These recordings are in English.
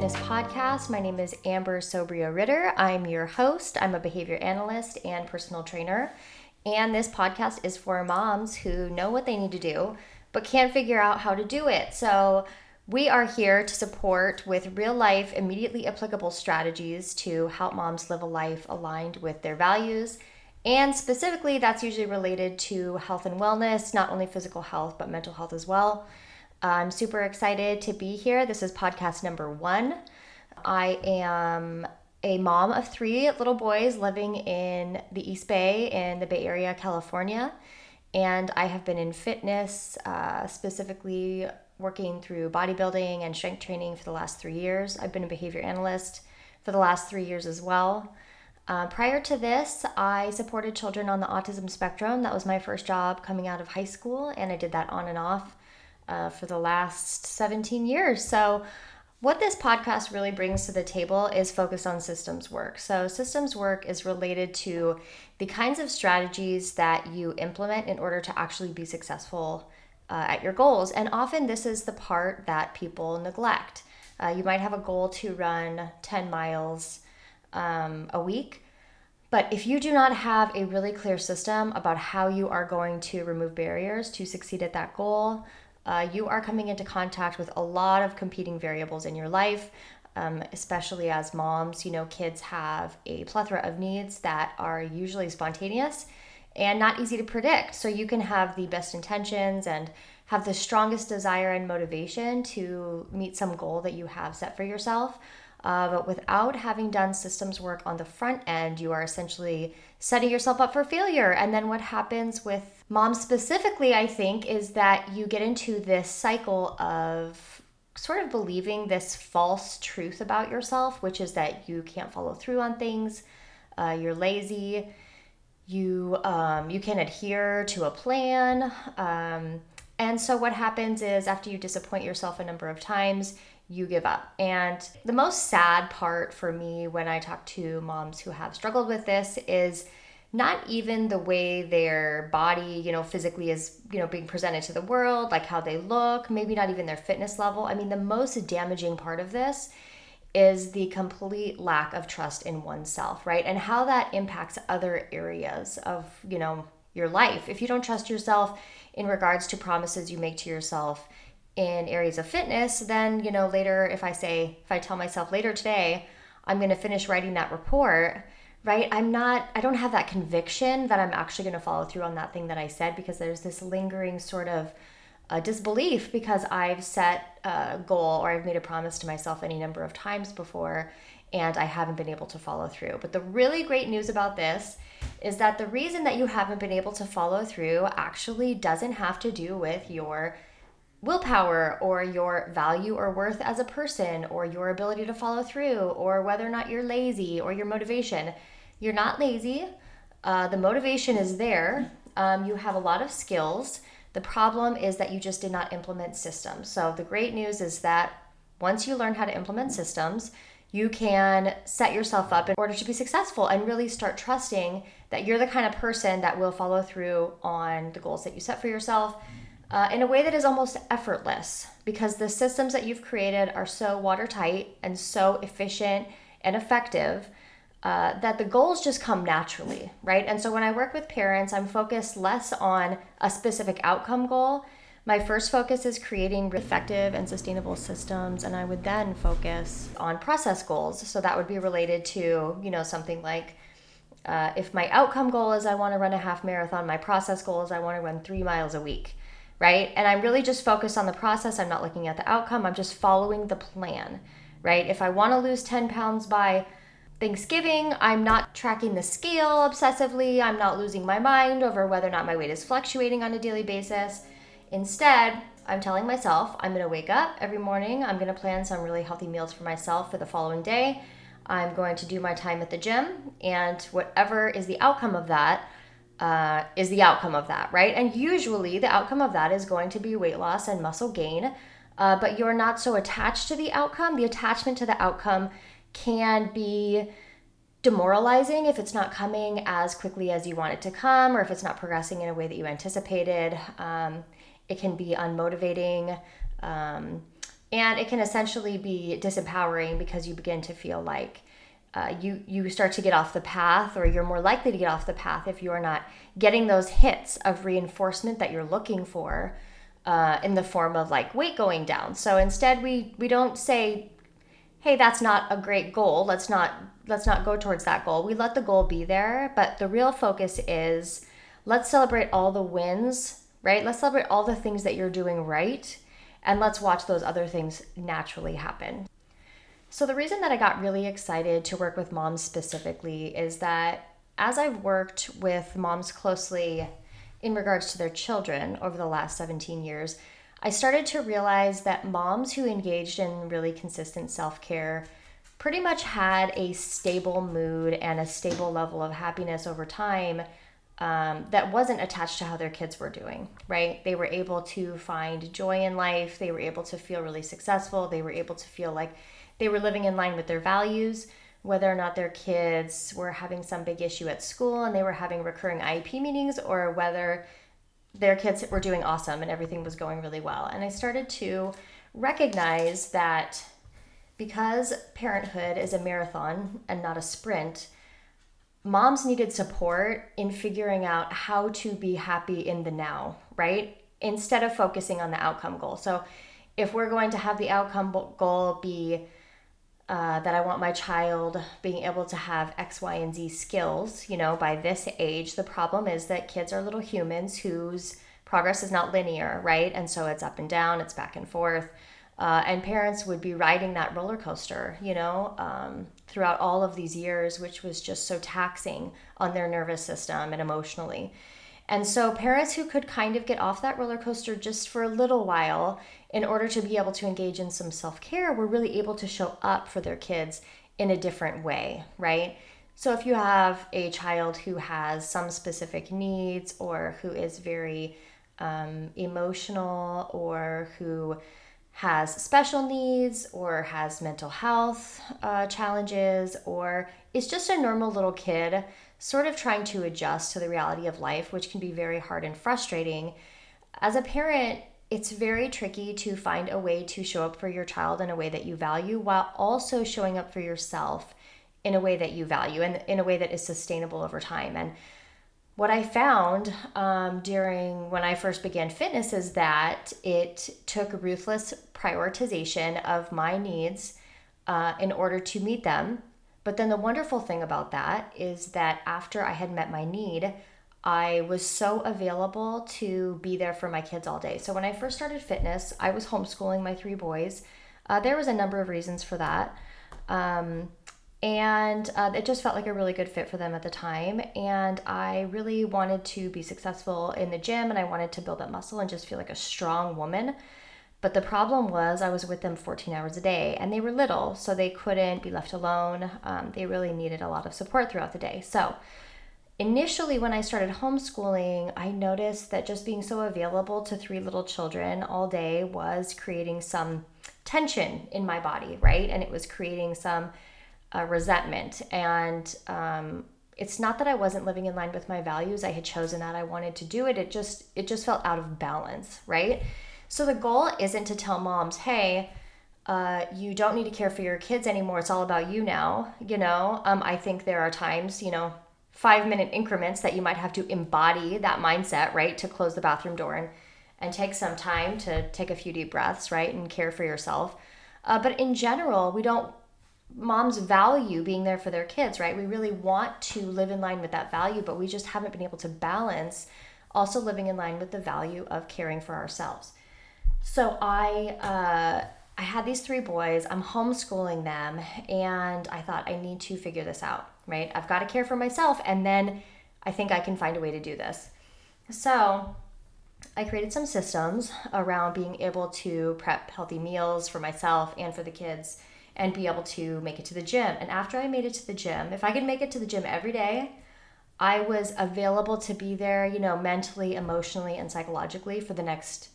Fitness Podcast. My name is Amber Sobrio Ritter. I'm your host. I'm a behavior analyst and personal trainer. And this podcast is for moms who know what they need to do, but can't figure out how to do it. So, we are here to support with real life, immediately applicable strategies to help moms live a life aligned with their values. And specifically, that's usually related to health and wellness, not only physical health, but mental health as well. I'm super excited to be here. This is podcast number one. I am a mom of three little boys living in the East Bay in the Bay Area, California. And I have been in fitness, uh, specifically working through bodybuilding and strength training for the last three years. I've been a behavior analyst for the last three years as well. Uh, prior to this, I supported children on the autism spectrum. That was my first job coming out of high school, and I did that on and off uh, for the last 17 years. So, what this podcast really brings to the table is focus on systems work. So, systems work is related to the kinds of strategies that you implement in order to actually be successful uh, at your goals. And often, this is the part that people neglect. Uh, you might have a goal to run 10 miles um, a week. But if you do not have a really clear system about how you are going to remove barriers to succeed at that goal, uh, you are coming into contact with a lot of competing variables in your life, um, especially as moms. You know, kids have a plethora of needs that are usually spontaneous and not easy to predict. So you can have the best intentions and have the strongest desire and motivation to meet some goal that you have set for yourself. Uh, but without having done systems work on the front end, you are essentially setting yourself up for failure. And then what happens with moms specifically, I think, is that you get into this cycle of sort of believing this false truth about yourself, which is that you can't follow through on things, uh, you're lazy, you um, you can adhere to a plan. Um, and so what happens is after you disappoint yourself a number of times, you give up. And the most sad part for me when I talk to moms who have struggled with this is not even the way their body, you know, physically is, you know, being presented to the world, like how they look, maybe not even their fitness level. I mean, the most damaging part of this is the complete lack of trust in oneself, right? And how that impacts other areas of, you know, your life. If you don't trust yourself in regards to promises you make to yourself, in areas of fitness, then, you know, later, if I say, if I tell myself later today, I'm going to finish writing that report, right? I'm not, I don't have that conviction that I'm actually going to follow through on that thing that I said because there's this lingering sort of uh, disbelief because I've set a goal or I've made a promise to myself any number of times before and I haven't been able to follow through. But the really great news about this is that the reason that you haven't been able to follow through actually doesn't have to do with your willpower or your value or worth as a person or your ability to follow through or whether or not you're lazy or your motivation. You're not lazy. Uh, the motivation is there. Um, you have a lot of skills. The problem is that you just did not implement systems. So, the great news is that once you learn how to implement systems, you can set yourself up in order to be successful and really start trusting that you're the kind of person that will follow through on the goals that you set for yourself uh, in a way that is almost effortless because the systems that you've created are so watertight and so efficient and effective uh, that the goals just come naturally, right? And so when I work with parents, I'm focused less on a specific outcome goal. My first focus is creating effective and sustainable systems, and I would then focus on process goals. So that would be related to, you know, something like uh, if my outcome goal is I want to run a half marathon, my process goal is I want to run three miles a week right? And I'm really just focused on the process. I'm not looking at the outcome. I'm just following the plan, right? If I want to lose 10 pounds by Thanksgiving, I'm not tracking the scale obsessively. I'm not losing my mind over whether or not my weight is fluctuating on a daily basis. Instead, I'm telling myself I'm going to wake up every morning. I'm going to plan some really healthy meals for myself for the following day. I'm going to do my time at the gym, and whatever is the outcome of that, uh, is the outcome of that, right? And usually the outcome of that is going to be weight loss and muscle gain, uh, but you're not so attached to the outcome. The attachment to the outcome can be demoralizing if it's not coming as quickly as you want it to come or if it's not progressing in a way that you anticipated. Um, it can be unmotivating. Um, And it can essentially be disempowering because you begin to feel like uh, you you start to get off the path, or you're more likely to get off the path if you are not getting those hits of reinforcement that you're looking for uh, in the form of like weight going down. So instead, we we don't say, "Hey, that's not a great goal. Let's not let's not go towards that goal." We let the goal be there, but the real focus is let's celebrate all the wins, right? Let's celebrate all the things that you're doing right, and let's watch those other things naturally happen. So, the reason that I got really excited to work with moms specifically is that as I've worked with moms closely in regards to their children over the last 17 years, I started to realize that moms who engaged in really consistent self care pretty much had a stable mood and a stable level of happiness over time um, that wasn't attached to how their kids were doing, right? They were able to find joy in life, they were able to feel really successful, they were able to feel like they were living in line with their values, whether or not their kids were having some big issue at school and they were having recurring IEP meetings, or whether their kids were doing awesome and everything was going really well. And I started to recognize that because parenthood is a marathon and not a sprint, moms needed support in figuring out how to be happy in the now, right? Instead of focusing on the outcome goal. So if we're going to have the outcome goal be uh, that I want my child being able to have X, Y, and Z skills, you know, by this age. The problem is that kids are little humans whose progress is not linear, right? And so it's up and down, it's back and forth. Uh, and parents would be riding that roller coaster, you know, um, throughout all of these years, which was just so taxing on their nervous system and emotionally. And so, parents who could kind of get off that roller coaster just for a little while in order to be able to engage in some self care, were really able to show up for their kids in a different way, right? So, if you have a child who has some specific needs or who is very um, emotional or who has special needs or has mental health uh, challenges or is just a normal little kid sort of trying to adjust to the reality of life, which can be very hard and frustrating. As a parent, it's very tricky to find a way to show up for your child in a way that you value while also showing up for yourself in a way that you value and in a way that is sustainable over time. And what I found um, during when I first began fitness is that it took ruthless prioritization of my needs uh, in order to meet them but then the wonderful thing about that is that after I had met my need, I was so available to be there for my kids all day. So when I first started fitness, I was homeschooling my three boys. Uh, there was a number of reasons for that. Um, and uh, it just felt like a really good fit for them at the time. And I really wanted to be successful in the gym and I wanted to build up muscle and just feel like a strong woman. But the problem was, I was with them 14 hours a day and they were little, so they couldn't be left alone. Um, they really needed a lot of support throughout the day. So, initially, when I started homeschooling, I noticed that just being so available to three little children all day was creating some tension in my body, right? And it was creating some uh, resentment. And um, it's not that I wasn't living in line with my values. I had chosen that I wanted to do it. It just it just felt out of balance, right? So the goal isn't to tell moms, hey, uh, you don't need to care for your kids anymore. It's all about you now. You know, um, I think there are times, you know, five minute increments that you might have to embody that mindset, right? To close the bathroom door and, and take some time to take a few deep breaths, right? And care for yourself. Uh, but in general, we don't, moms value being there for their kids, right? We really want to live in line with that value, but we just haven't been able to balance also living in line with the value of caring for ourselves. So I uh, I had these three boys. I'm homeschooling them, and I thought I need to figure this out. Right? I've got to care for myself, and then I think I can find a way to do this. So I created some systems around being able to prep healthy meals for myself and for the kids and be able to make it to the gym. And after I made it to the gym, if I could make it to the gym every day, I was available to be there, you know, mentally, emotionally, and psychologically for the next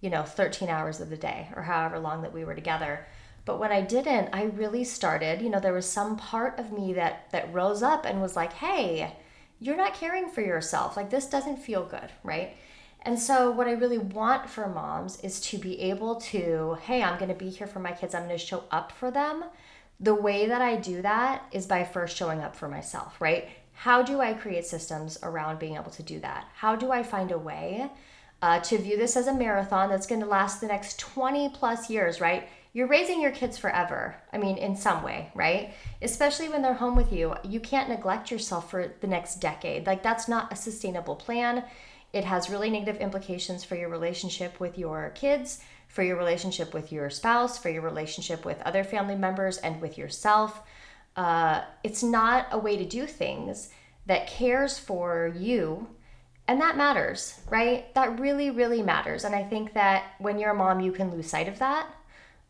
you know 13 hours of the day or however long that we were together but when i didn't i really started you know there was some part of me that that rose up and was like hey you're not caring for yourself like this doesn't feel good right And so, what I really want for moms is to be able to, hey, I'm going to be here for my kids, I'm going to show up for them. The way that I do that is by first showing up for myself, right? How do I create systems around being able to do that? How do I find a way uh, to view this as a marathon that's going to last the next 20 plus years, right? You're raising your kids forever. I mean, in some way, right? Especially when they're home with you. You can't neglect yourself for the next decade. Like, that's not a sustainable plan. It has really negative implications for your relationship with your kids, for your relationship with your spouse, for your relationship with other family members, and with yourself. Uh, it's not a way to do things that cares for you and that matters, right? That really, really matters. And I think that when you're a mom, you can lose sight of that.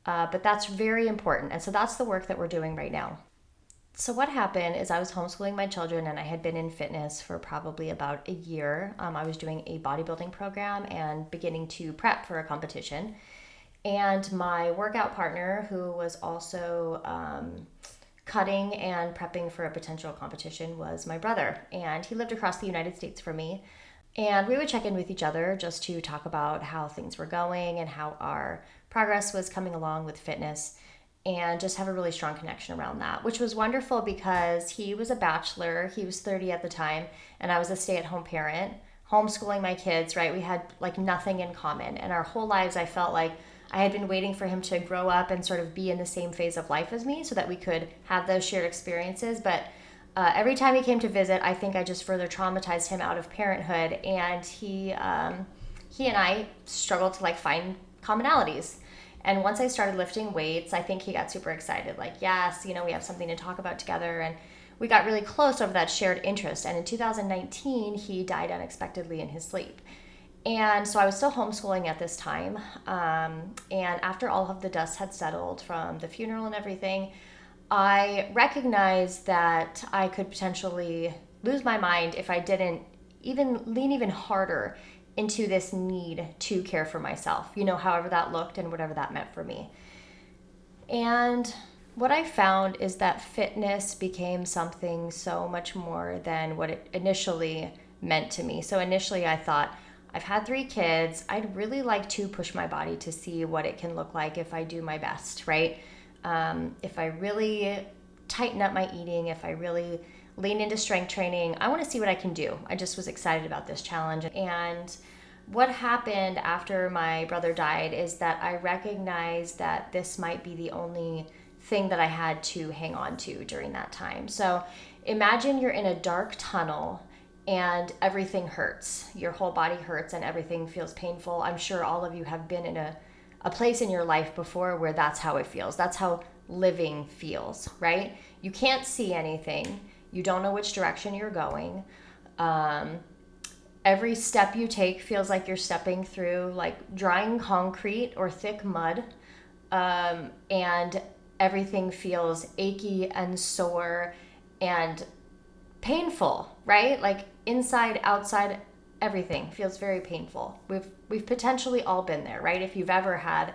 Uh, but that's very important. And so that's the work that we're doing right now. So, what happened is I was homeschooling my children and I had been in fitness for probably about a year. Um, I was doing a bodybuilding program and beginning to prep for a competition. And my workout partner, who was also um, cutting and prepping for a potential competition, was my brother. And he lived across the United States from me. And we would check in with each other just to talk about how things were going and how our progress was coming along with fitness and just have a really strong connection around that, which was wonderful because he was a bachelor, he was 30 at the time, and I was a stay at home parent, homeschooling my kids, right? We had like nothing in common. And our whole lives, I felt like I had been waiting for him to grow up and sort of be in the same phase of life as me so that we could have those shared experiences. But uh, every time he came to visit, I think I just further traumatized him out of parenthood, and he um, he and I struggled to like find commonalities. And once I started lifting weights, I think he got super excited. Like, yes, you know, we have something to talk about together, and we got really close over that shared interest. And in 2019, he died unexpectedly in his sleep. And so I was still homeschooling at this time. Um, and after all of the dust had settled from the funeral and everything, I recognized that I could potentially lose my mind if I didn't even lean even harder into this need to care for myself, you know, however that looked and whatever that meant for me. And what I found is that fitness became something so much more than what it initially meant to me. So initially I thought, I've had three kids. I'd really like to push my body to see what it can look like if I do my best, right? Um, if I really tighten up my eating, if I really lean into strength training, I want to see what I can do. I just was excited about this challenge. And what happened after my brother died is that I recognized that this might be the only thing that I had to hang on to during that time. So imagine you're in a dark tunnel and everything hurts. Your whole body hurts and everything feels painful. I'm sure all of you have been in a a place in your life before where that's how it feels. That's how living feels, right? You can't see anything. You don't know which direction you're going. Um, every step you take feels like you're stepping through like drying concrete or thick mud. Um, and everything feels achy and sore and painful, right? Like inside, outside, everything feels very painful. We've we've potentially all been there, right? If you've ever had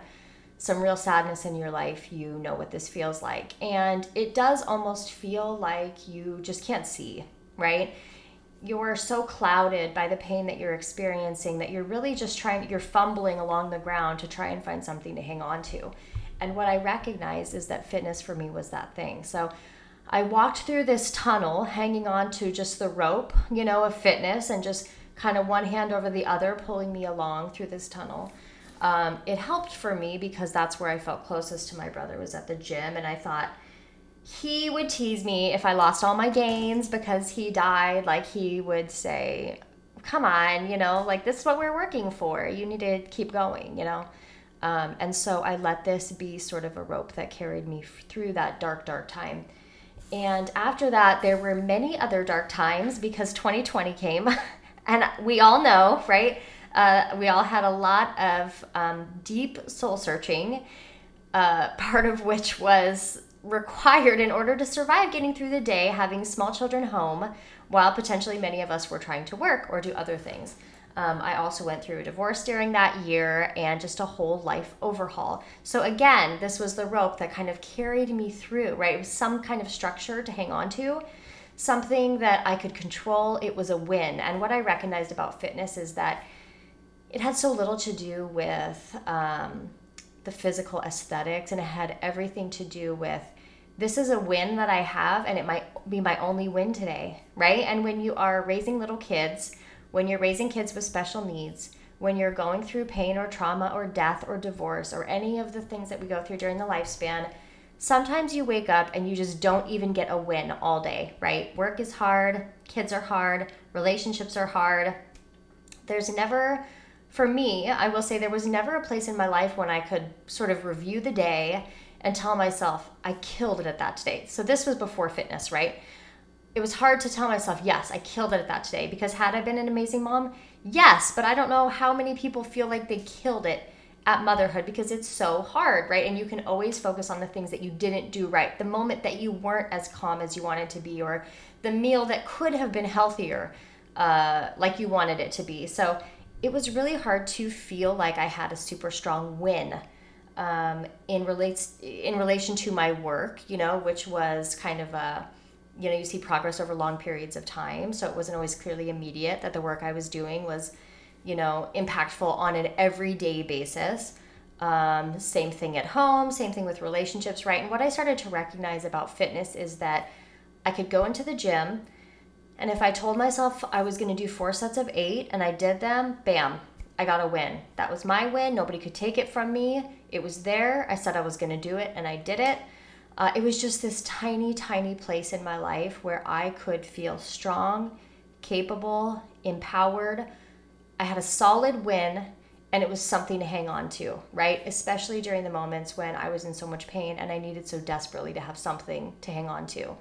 some real sadness in your life, you know what this feels like. And it does almost feel like you just can't see, right? You're so clouded by the pain that you're experiencing that you're really just trying you're fumbling along the ground to try and find something to hang on to. And what I recognized is that fitness for me was that thing. So I walked through this tunnel hanging on to just the rope, you know, of fitness and just kind of one hand over the other, pulling me along through this tunnel. Um, it helped for me because that's where I felt closest to my brother was at the gym, and I thought he would tease me if I lost all my gains because he died. Like he would say, "Come on, you know, like this is what we're working for. You need to keep going," you know. Um, and so I let this be sort of a rope that carried me through that dark, dark time. And after that, there were many other dark times because 2020 came. and we all know, right? Uh, we all had a lot of um, deep soul searching, uh, part of which was required in order to survive getting through the day, having small children home, while potentially many of us were trying to work or do other things. Um, I also went through a divorce during that year and just a whole life overhaul. So, again, this was the rope that kind of carried me through, right? It was some kind of structure to hang on to something that I could control, it was a win. And what I recognized about fitness is that it had so little to do with um, the physical aesthetics and it had everything to do with this is a win that I have and it might be my only win today, right? And when you are raising little kids, when you're raising kids with special needs, when you're going through pain or trauma or death or divorce or any of the things that we go through during the lifespan, sometimes you wake up and you just don't even get a win all day, right? Work is hard, kids are hard, relationships are hard. There's never, for me, I will say there was never a place in my life when I could sort of review the day and tell myself, I killed it at that today. So this was before fitness, right? It was hard to tell myself, yes, I killed it at that today. Because had I been an amazing mom? Yes, but I don't know how many people feel like they killed it at motherhood because it's so hard, right? And you can always focus on the things that you didn't do right, the moment that you weren't as calm as you wanted to be, or the meal that could have been healthier, uh, like you wanted it to be. So it was really hard to feel like I had a super strong win um, in relates in relation to my work, you know, which was kind of a you know you see progress over long periods of time, so it wasn't always clearly immediate that the work I was doing was you know impactful on an everyday basis. Um, same thing at home, same thing with relationships, right? And what I started to recognize about fitness is that I could go into the gym, and if I told myself I was going to do four sets of eight and I did them, bam, I got a win. That was my win. Nobody could take it from me. It was there. I said I was going to do it, and I did it. Uh, it was just this tiny, tiny place in my life where I could feel strong, capable, empowered. I had a solid win, and it was something to hang on to, right? Especially during the moments when I was in so much pain and I needed so desperately to have something to hang on to.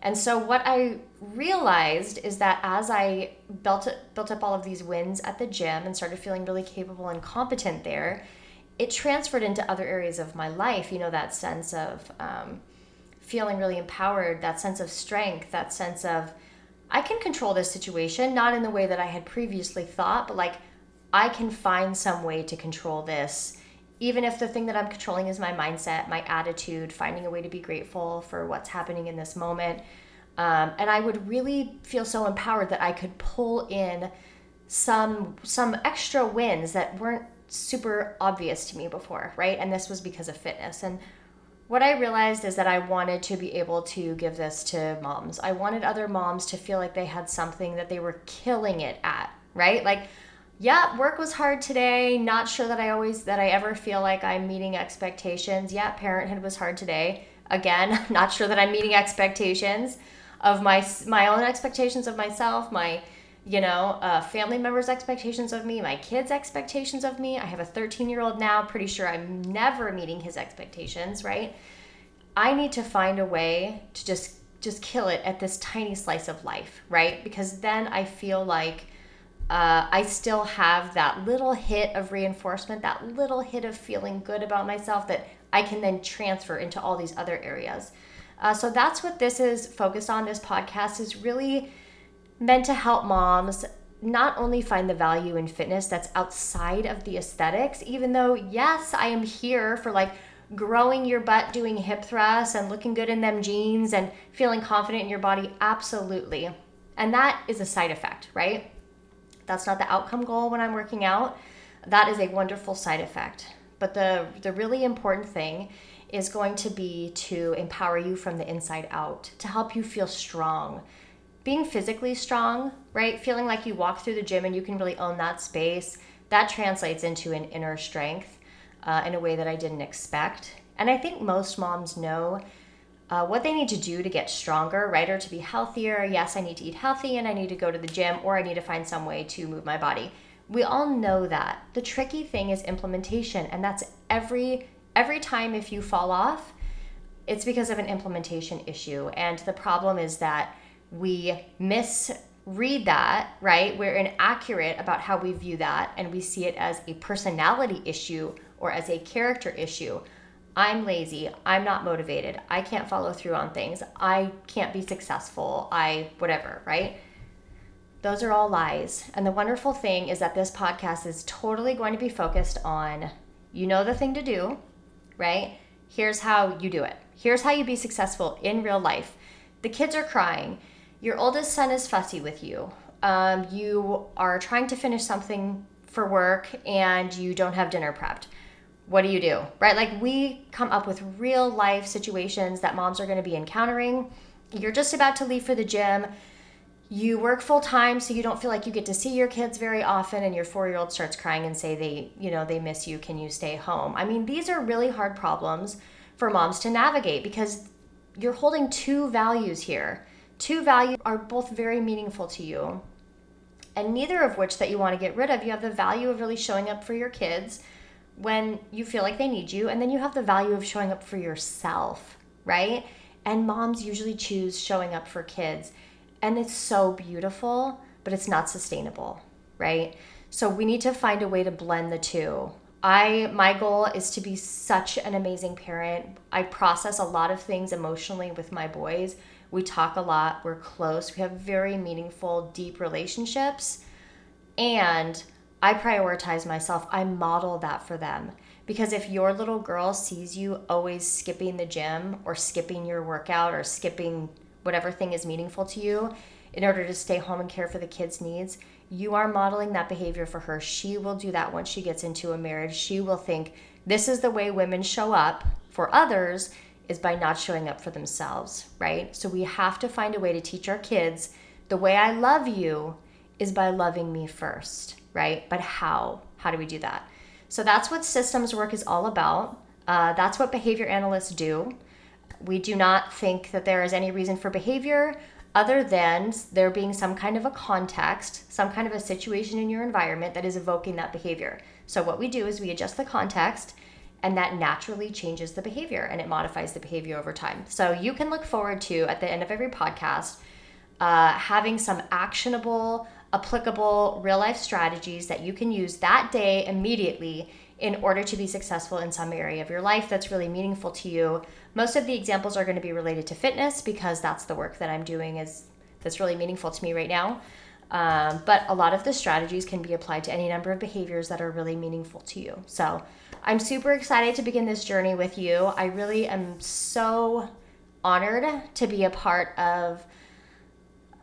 And so what I realized is that as I built built up all of these wins at the gym and started feeling really capable and competent there, it transferred into other areas of my life. You know that sense of um, feeling really empowered, that sense of strength, that sense of I can control this situation, not in the way that I had previously thought, but like I can find some way to control this even if the thing that I'm controlling is my mindset, my attitude, finding a way to be grateful for what's happening in this moment. Um, and I would really feel so empowered that I could pull in some some extra wins that weren't super obvious to me before, right? And this was because of fitness. And what I realized is that I wanted to be able to give this to moms. I wanted other moms to feel like they had something that they were killing it at, right? Like yeah, work was hard today. Not sure that I always that I ever feel like I'm meeting expectations. Yeah, parenthood was hard today. Again, not sure that I'm meeting expectations of my my own expectations of myself, my you know, uh, family members' expectations of me, my kids' expectations of me. I have a 13 year old now. Pretty sure I'm never meeting his expectations, right? I need to find a way to just just kill it at this tiny slice of life, right? Because then I feel like uh, I still have that little hit of reinforcement, that little hit of feeling good about myself that I can then transfer into all these other areas. Uh, so that's what this is focused on. This podcast is really meant to help moms not only find the value in fitness that's outside of the aesthetics, even though, yes, I am here for like growing your butt doing hip thrusts and looking good in them jeans and feeling confident in your body, absolutely. And that is a side effect, right? That's not the outcome goal when I'm working out. That is a wonderful side effect. But the, the really important thing is going to be to empower you from the inside out, to help you feel strong. Being physically strong, right? Feeling like you walk through the gym and you can really own that space, that translates into an inner strength uh, in a way that I didn't expect. And I think most moms know uh, what they need to do to get stronger, right? Or to be healthier. Yes, I need to eat healthy and I need to go to the gym or I need to find some way to move my body. We all know that. The tricky thing is implementation, and that's every every time if you fall off, it's because of an implementation issue. And the problem is that we misread that, right? We're inaccurate about how we view that, and we see it as a personality issue or as a character issue I'm lazy. I'm not motivated. I can't follow through on things. I can't be successful. I, whatever, right? Those are all lies. And the wonderful thing is that this podcast is totally going to be focused on you know the thing to do, right? Here's how you do it. Here's how you be successful in real life. The kids are crying. Your oldest son is fussy with you. Um, you are trying to finish something for work and you don't have dinner prepped. What do you do? Right? Like we come up with real life situations that moms are going to be encountering. You're just about to leave for the gym. You work full time so you don't feel like you get to see your kids very often and your 4-year-old starts crying and say they, you know, they miss you, can you stay home? I mean, these are really hard problems for moms to navigate because you're holding two values here. Two values are both very meaningful to you and neither of which that you want to get rid of. You have the value of really showing up for your kids when you feel like they need you, and then you have the value of showing up for yourself, right? And moms usually choose showing up for kids, and it's so beautiful, but it's not sustainable, right? So we need to find a way to blend the two. I my goal is to be such an amazing parent. I process a lot of things emotionally with my boys we talk a lot, we're close, we have very meaningful, deep relationships. And I prioritize myself. I model that for them. Because if your little girl sees you always skipping the gym or skipping your workout or skipping whatever thing is meaningful to you in order to stay home and care for the kids' needs, you are modeling that behavior for her. She will do that once she gets into a marriage. She will think, this is the way women show up for others is by not showing up for themselves, right? So we have to find a way to teach our kids the way I love you is by loving me first, right? But how? How do we do that? So that's what systems work is all about. Uh, that's what behavior analysts do. We do not think that there is any reason for behavior other than there being some kind of a context, some kind of a situation in your environment that is evoking that behavior. So, what we do is we adjust the context and that naturally changes the behavior and it modifies the behavior over time. So you can look forward to at the end of every podcast uh, having some actionable, applicable real life strategies that you can use that day immediately in order to be successful in some area of your life that's really meaningful to you. Most of the examples are going to be related to fitness because that's the work that I'm doing is that's really meaningful to me right now. Um, but a lot of the strategies can be applied to any number of behaviors that are really meaningful to you. So I'm super excited to begin this journey with you. I really am so honored to be a part of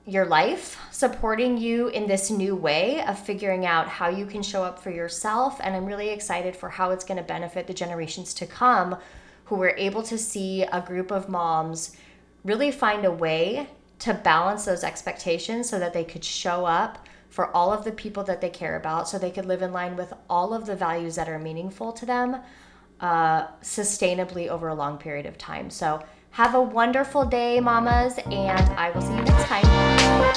your life, supporting you in this new way of figuring out how you can show up for yourself. And I'm really excited for how it's going to benefit the generations to come who were able to see a group of moms really find a way to balance those expectations so that they could show up for all of the people that they care about so they could live in line with all of the values that are meaningful to them uh, sustainably over a long period of time. So, have a wonderful day, mamas, and I will see you next time.